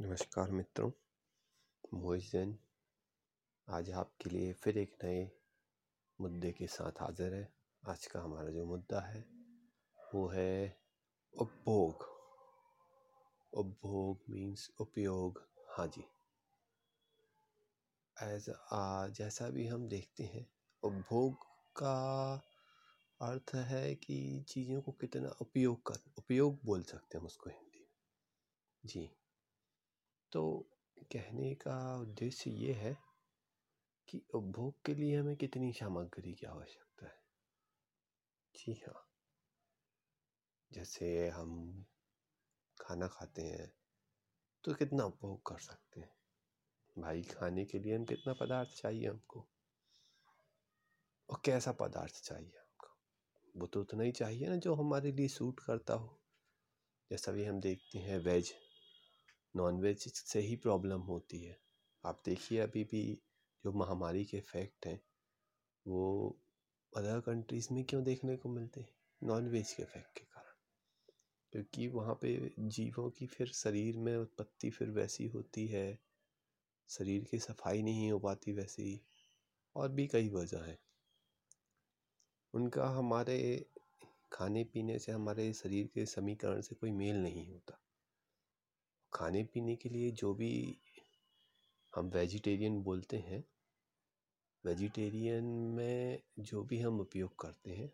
नमस्कार मित्रों मोहित जैन आज आपके लिए फिर एक नए मुद्दे के साथ हाजिर है। आज का हमारा जो मुद्दा है, वो है उपभोग। उपभोग मीन्स उपयोग। हाँ जी। एज जैसा भी हम देखते हैं, उपभोग का अर्थ है कि चीज़ों को कितना उपयोग कर, उपयोग बोल सकते हैं हम उसको हिंदी जी। तो कहने का उद्देश्य ये है कि उपभोग के लिए हमें कितनी सामग्री की आवश्यकता है? जी हाँ। जैसे हम खाना खाते हैं तो कितना उपभोग कर सकते हैं? भाई, खाने के लिए हम कितना पदार्थ चाहिए हमको? और कैसा पदार्थ चाहिए हमको? वो तो उतना ही चाहिए ना जो हमारे लिए सूट करता हो। जैसा भी हम देखते हैं वेज नॉनवेज से ही प्रॉब्लम होती है। आप देखिए अभी भी जो महामारी के इफ़ेक्ट हैं, वो अदर कंट्रीज़ में क्यों देखने को मिलते हैं? नॉनवेज के इफ़ेक्ट के कारण। क्योंकि वहाँ पे जीवों की फिर शरीर में उत्पत्ति फिर वैसी होती है, शरीर की सफ़ाई नहीं हो पाती वैसी, और भी कई वजह हैं। उनका हमारे खाने पीने से, हमारे शरीर के समीकरण से कोई मेल नहीं होता। खाने पीने के लिए जो भी हम वेजिटेरियन बोलते हैं वेजिटेरियन में जो भी हम उपयोग करते हैं,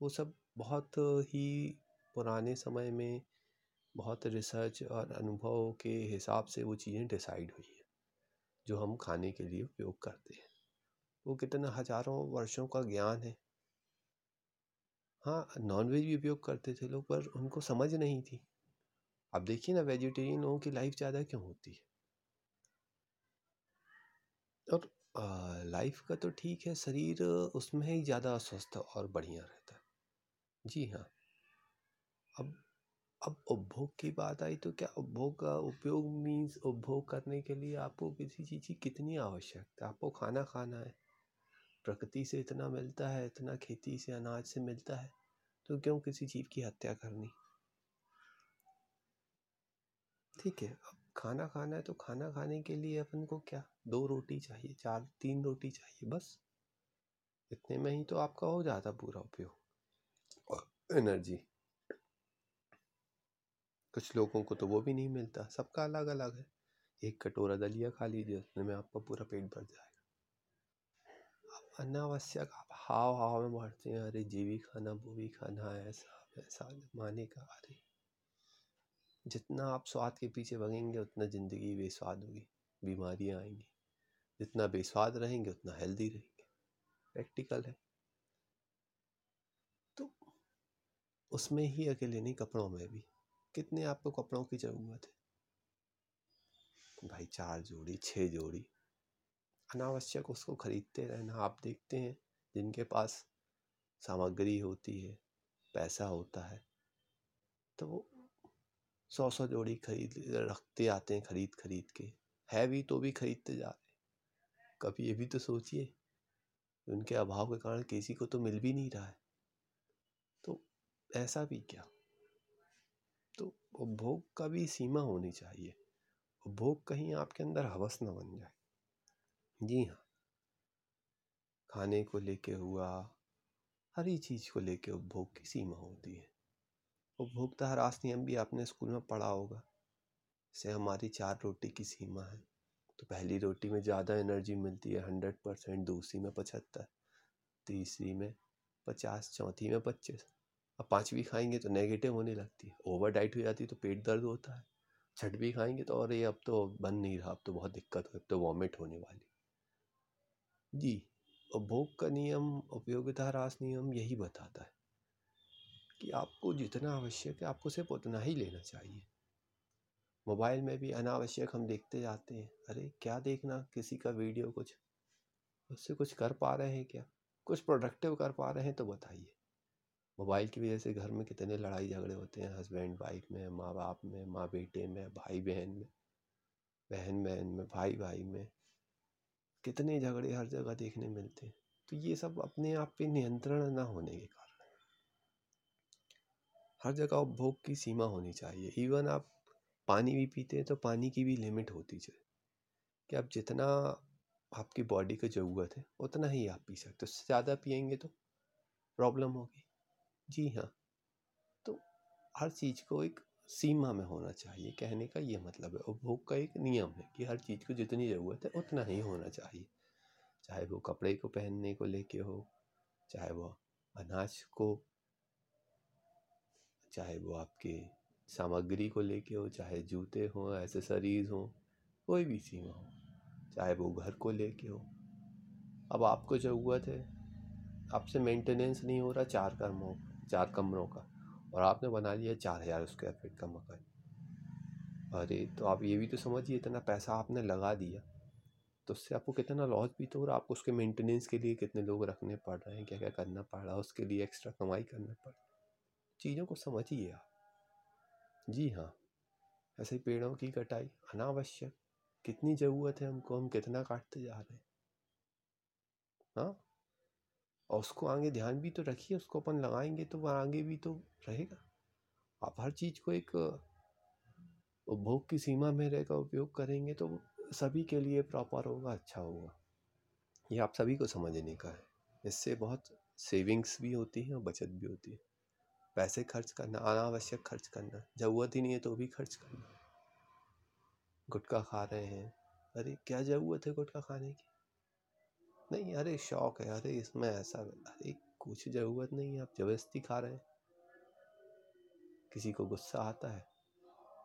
वो सब बहुत ही पुराने समय में बहुत रिसर्च और अनुभव के हिसाब से वो चीज़ें डिसाइड हुई हैं, जो हम खाने के लिए उपयोग करते हैं। वो कितना हज़ारों वर्षों का ज्ञान है। हाँ नॉनवेज भी उपयोग करते थे लोग, पर उनको समझ नहीं थी। अब देखिए ना, वेजिटेरियन लोगों की लाइफ ज़्यादा क्यों होती है? और लाइफ का तो ठीक है, शरीर उसमें ही ज़्यादा स्वस्थ और बढ़िया रहता है। जी हाँ। अब अब उपभोग की बात आई तो क्या उपभोग का उपयोग मीन्स उपभोग करने के लिए आपको किसी चीज़ की कितनी आवश्यकता आपको खाना खाना है, प्रकृति से इतना मिलता है, इतना खेती से अनाज से मिलता है तो क्यों किसी जीव की हत्या करनी? ठीक है, अब खाना खाना है तो खाना खाने के लिए अपन को क्या? दो रोटी चाहिए, चार, तीन रोटी चाहिए बस। इतने में ही तो आपका हो जाता पूरा उपयोग और एनर्जी। कुछ लोगों को तो वो भी नहीं मिलता, सबका अलग अलग है। एक कटोरा दलिया खा लीजिए, उसमें में आपका पूरा पेट भर जाएगा। अब अनावश्यक, आप हाव हाव में बढ़ते हैं, अरे, जी भी खाना, वो भी खाना, ऐसा, वैसा, माने का, अरे। जितना आप स्वाद के पीछे भगेंगे, उतना ज़िंदगी बेस्वाद होगी, बीमारियाँ आएँगी। जितना बेस्वाद रहेंगे, उतना हेल्दी रहेंगे। प्रैक्टिकल है। तो उसमें ही अकेले नहीं, कपड़ों में भी। कितने आपको कपड़ों की ज़रूरत है? भाई, चार जोड़ी छः जोड़ी। अनावश्यक उसको खरीदते रहना। आप देखते हैं, जिनके पास सामग्री होती है, पैसा होता है तो वो सौ सौ जोड़ी खरीद, रखते आते हैं खरीद खरीद के। है भी तो भी खरीदते जा रहे कभी ये भी तो सोचिए, उनके अभाव के कारण किसी को तो मिल भी नहीं रहा है। तो ऐसा भी क्या? तो उपभोग का भी सीमा होनी चाहिए। उपभोग कहीं आपके अंदर हवस न बन जाए। जी हाँ। खाने को लेके हुआ, हर ही चीज़ को लेके उपभोग की सीमा होती है। उपभोक्ता ह्रास नियम भी आपने स्कूल में पढ़ा होगा। जैसे हमारी चार रोटी की सीमा है। तो पहली रोटी में ज़्यादा एनर्जी मिलती है, हंड्रेड परसेंट, दूसरी में पचहत्तर, तीसरी में पचास, चौथी में पच्चीस। अब पाँचवीं खाएँगे तो नेगेटिव होने लगती है। ओवर डाइट हो जाती है तो पेट दर्द होता है। छठवीं खाएँगे तो और ये अब तो बन नहीं रहा, अब तो बहुत दिक्कत हो, अब तो वॉमिट होने वाली। जी, उपभोग का नियम, उपयोगिता ह्रास नियम यही बताता है। कि आपको जितना आवश्यक है, आपको सिर्फ़ उतना ही लेना चाहिए। मोबाइल में भी अनावश्यक हम देखते जाते हैं, अरे क्या देखना, किसी का वीडियो कुछ, उससे कुछ कर पा रहे हैं क्या? कुछ प्रोडक्टिव कर पा रहे हैं तो बताइए। मोबाइल की वजह से घर में कितने लड़ाई झगड़े होते हैं हस्बैंड वाइफ में माँ बाप में माँ बेटे में भाई बहन में बहन बहन में भाई भाई में, कितने झगड़े हर जगह देखने मिलते हैं। तो ये सब अपने आप पे नियंत्रण ना होने के कारण। हर जगह उपभोग की सीमा होनी चाहिए। इवन आप पानी भी पीते हैं तो पानी की भी लिमिट होती चाहिए कि आप जितना आपकी बॉडी को ज़रूरत है, उतना ही आप पी सकते उससे ज़्यादा पियेंगे तो प्रॉब्लम होगी। जी हाँ। तो हर चीज़ को एक सीमा में होना चाहिए। कहने का ये मतलब है। उपभोग का एक नियम है कि हर चीज़ को जितनी ज़रूरत है, उतना ही होना चाहिए। चाहे वो कपड़े को पहनने को लेके हो, चाहे वो अनाज को चाहे वो आपके सामग्री को लेके हो, चाहे जूते हों एसेसरीज़ हों, कोई भी सीमा हो, चाहे वो घर को लेके हो। अब आपको ज़रूरत है, आपसे मेंटेनेंस नहीं हो रहा चार कमरों चार कमरों का, और आपने बना लिया चार हज़ार स्क्वायर फीट का मकान। अरे तो आप ये भी तो समझिए, इतना पैसा आपने लगा दिया तो उससे आपको कितना लॉस भी तो हो रहा आपको उसके मेंटेनेंस के लिए कितने लोग रखने पड़ रहे हैं क्या क्या करना पड़ रहा है, उसके लिए एक्स्ट्रा कमाई करना पड़ चीज़ों को समझिए आप जी हाँ ऐसे पेड़ों की कटाई अनावश्यक। कितनी ज़रूरत है हमको, हम कितना काटते जा रहे हैं। हाँ? और उसको आगे ध्यान भी तो रखिए, उसको अपन लगाएँगे तो वह आगे भी तो रहेगा। आप हर चीज़ को एक उपभोग की सीमा में रहकर उपयोग करेंगे तो सभी के लिए प्रॉपर होगा अच्छा होगा। ये आप सभी को समझने का है। इससे बहुत सेविंग्स भी होती है और बचत भी होती है। पैसे खर्च करना, अनावश्यक खर्च करना, ज़रूरत ही नहीं है तो भी खर्च करना। गुटखा खा रहे हैं। अरे, क्या ज़रूरत है गुटखा खाने की? नहीं, अरे, शौक है। अरे, इसमें ऐसा अरे, कुछ ज़रूरत नहीं है। आप ज़बरदस्ती खा रहे हैं। किसी को गुस्सा आता है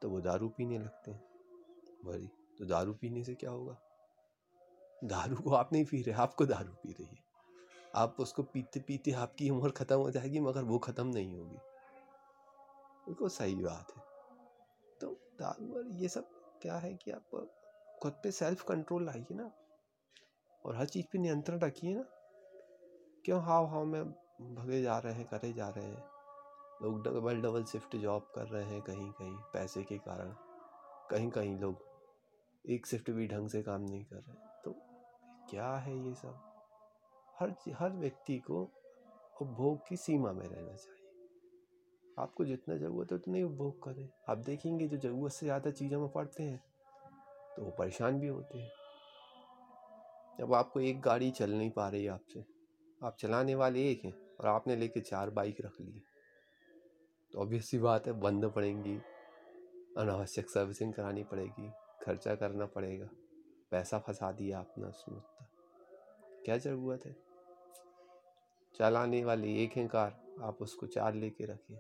तो वो दारू पीने लगते हैं। बड़ी तो दारू पीने से क्या होगा? दारू को आप नहीं पी रहे, आपको दारू पी रही है। आप उसको पीते पीते आपकी उम्र ख़त्म हो जाएगी, मगर वो ख़त्म नहीं होगी। बिल्कुल सही बात है। तो दारू ये सब क्या है कि आप खुद पे सेल्फ कंट्रोल लाइए ना, और हर चीज़ पे नियंत्रण रखिए ना। क्यों हाव हाव में भगे जा रहे हैं, करे जा रहे हैं? लोग डबल डबल शिफ्ट जॉब कर रहे हैं कहीं कहीं, पैसे के कारण। कहीं कहीं लोग एक शिफ्ट भी ढंग से काम नहीं कर रहे तो क्या है ये सब? हर हर व्यक्ति को उपभोग की सीमा में रहना चाहिए। आपको जितना ज़रूरत है उतना ही उपभोग करें। आप देखेंगे जो ज़रूरत से ज़्यादा चीज़ों में पड़ते हैं तो वो परेशान भी होते हैं। जब आपको एक गाड़ी चल नहीं पा रही आपसे। आप चलाने वाले एक हैं और आपने लेके चार बाइक रख ली। तो ऑब्वियस सी बात है, बंद पड़ेंगी, अनावश्यक सर्विसिंग करानी पड़ेगी, खर्चा करना पड़ेगा। पैसा फंसा दिया आपने उसमें क्या ज़रूरत है? चलाने वाली एक है कार, आप उसको चार लेके रखिए।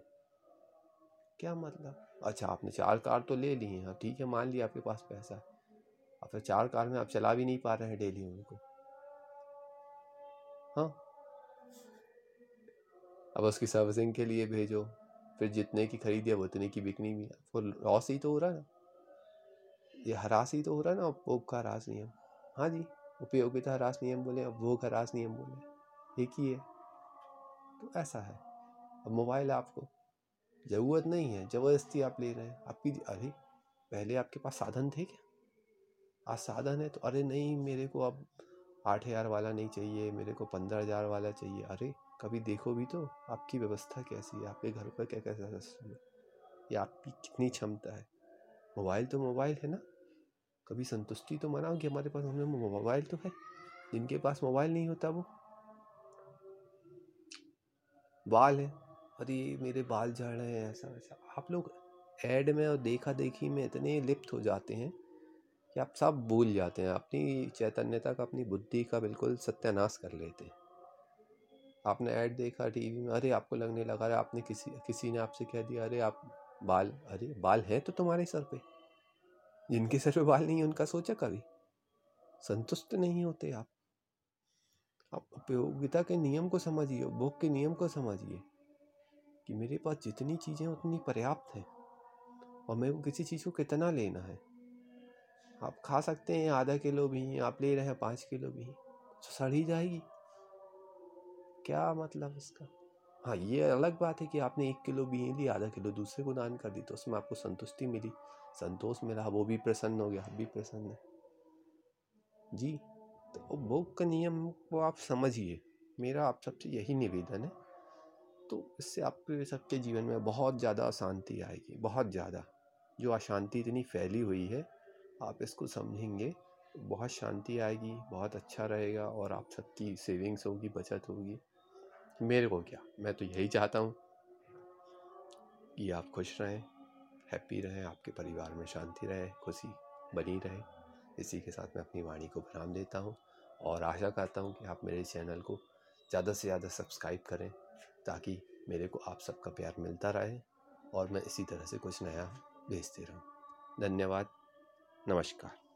क्या मतलब? अच्छा आपने चार कार तो ले ली हैं हाँ ठीक है, मान लिया आपके पास पैसा। है अब फिर चार कार में आप चला भी नहीं पा रहे हैं डेली उनको। हाँ। अब उसकी सर्विसिंग के लिए भेजो, फिर जितने की खरीदी है, उतने की बिकनी भी आपको लॉस ही तो हो रहा है ना। ये हरास ही तो हो रहा है ना उपभोग का हरास नियम। हाँ जी, उपयोगिता हरास नियम बोले उपभोग हरास नियम बोले। एक ही है। तो ऐसा है। अब मोबाइल आपको ज़रूरत नहीं है, ज़बरदस्ती आप ले रहे हैं। आपकी अरे, पहले आपके पास साधन थे क्या? आज साधन है तो अरे नहीं, मेरे को अब आठ हज़ार वाला नहीं चाहिए, मेरे को पंद्रह हज़ार वाला चाहिए। अरे, कभी देखो भी तो आपकी व्यवस्था कैसी है, आपके घर पर क्या कैसा सिस्टम है? या आपकी कितनी क्षमता है। मोबाइल तो मोबाइल है ना। कभी संतुष्टि तो मनाओ कि हमारे पास? हमें मोबाइल तो है। जिनके पास मोबाइल नहीं होता वो बाल है। अरे, मेरे बाल झड़ रहे हैं, ऐसा, वैसा। आप लोग ऐड में और देखा देखी में इतने लिप्त हो जाते हैं कि आप सब भूल जाते हैं। अपनी चैतन्यता का, अपनी बुद्धि का बिल्कुल सत्यानाश कर लेते हैं। आपने ऐड देखा टीवी में, अरे, आपको लगने लगा, अरे, आपने किसी किसी ने आपसे कह दिया, अरे, आप बाल, अरे, बाल हैं तो तुम्हारे सर पे। जिनके सर पे बाल नहीं है, उनका सोचा कभी? संतुष्ट नहीं होते आप। आप उपयोगिता के नियम को समझिए, उपभोग के नियम को समझिए कि मेरे पास जितनी चीज़ें उतनी पर्याप्त हैं और मेरे को किसी चीज़ को कितना लेना है। आप खा सकते हैं, आधा किलो भी, आप ले रहे हैं, पाँच किलो भी तो सड़ ही जाएगी। क्या मतलब इसका? हाँ ये अलग बात है कि आपने एक किलो भी ली, आधा किलो दूसरे को दान कर दी तो उसमें आपको संतुष्टि मिली। संतोष मिला, वो भी प्रसन्न हो गया, आप भी प्रसन्न है। जी। तो भोग का नियम को आप समझिए। मेरा आप सबसे यही निवेदन है। तो इससे आपके सबके जीवन में बहुत ज़्यादा अशांति आएगी, बहुत ज़्यादा। जो अशांति इतनी फैली हुई है, आप इसको समझेंगे, बहुत शांति आएगी, बहुत अच्छा रहेगा और आप सबकी सेविंग्स होगी, बचत होगी। मेरे को क्या? मैं तो यही चाहता हूँ कि आप खुश रहें, हैप्पी रहें, आपके परिवार में शांति रहे, खुशी बनी रहे। इसी के साथ मैं अपनी वाणी को विराम देता हूँ और आशा करता हूँ कि आप मेरे चैनल को ज़्यादा से ज़्यादा सब्सक्राइब करें ताकि मेरे को आप सबका प्यार मिलता रहे और मैं इसी तरह से कुछ नया भेजते रहूँ। धन्यवाद। नमस्कार।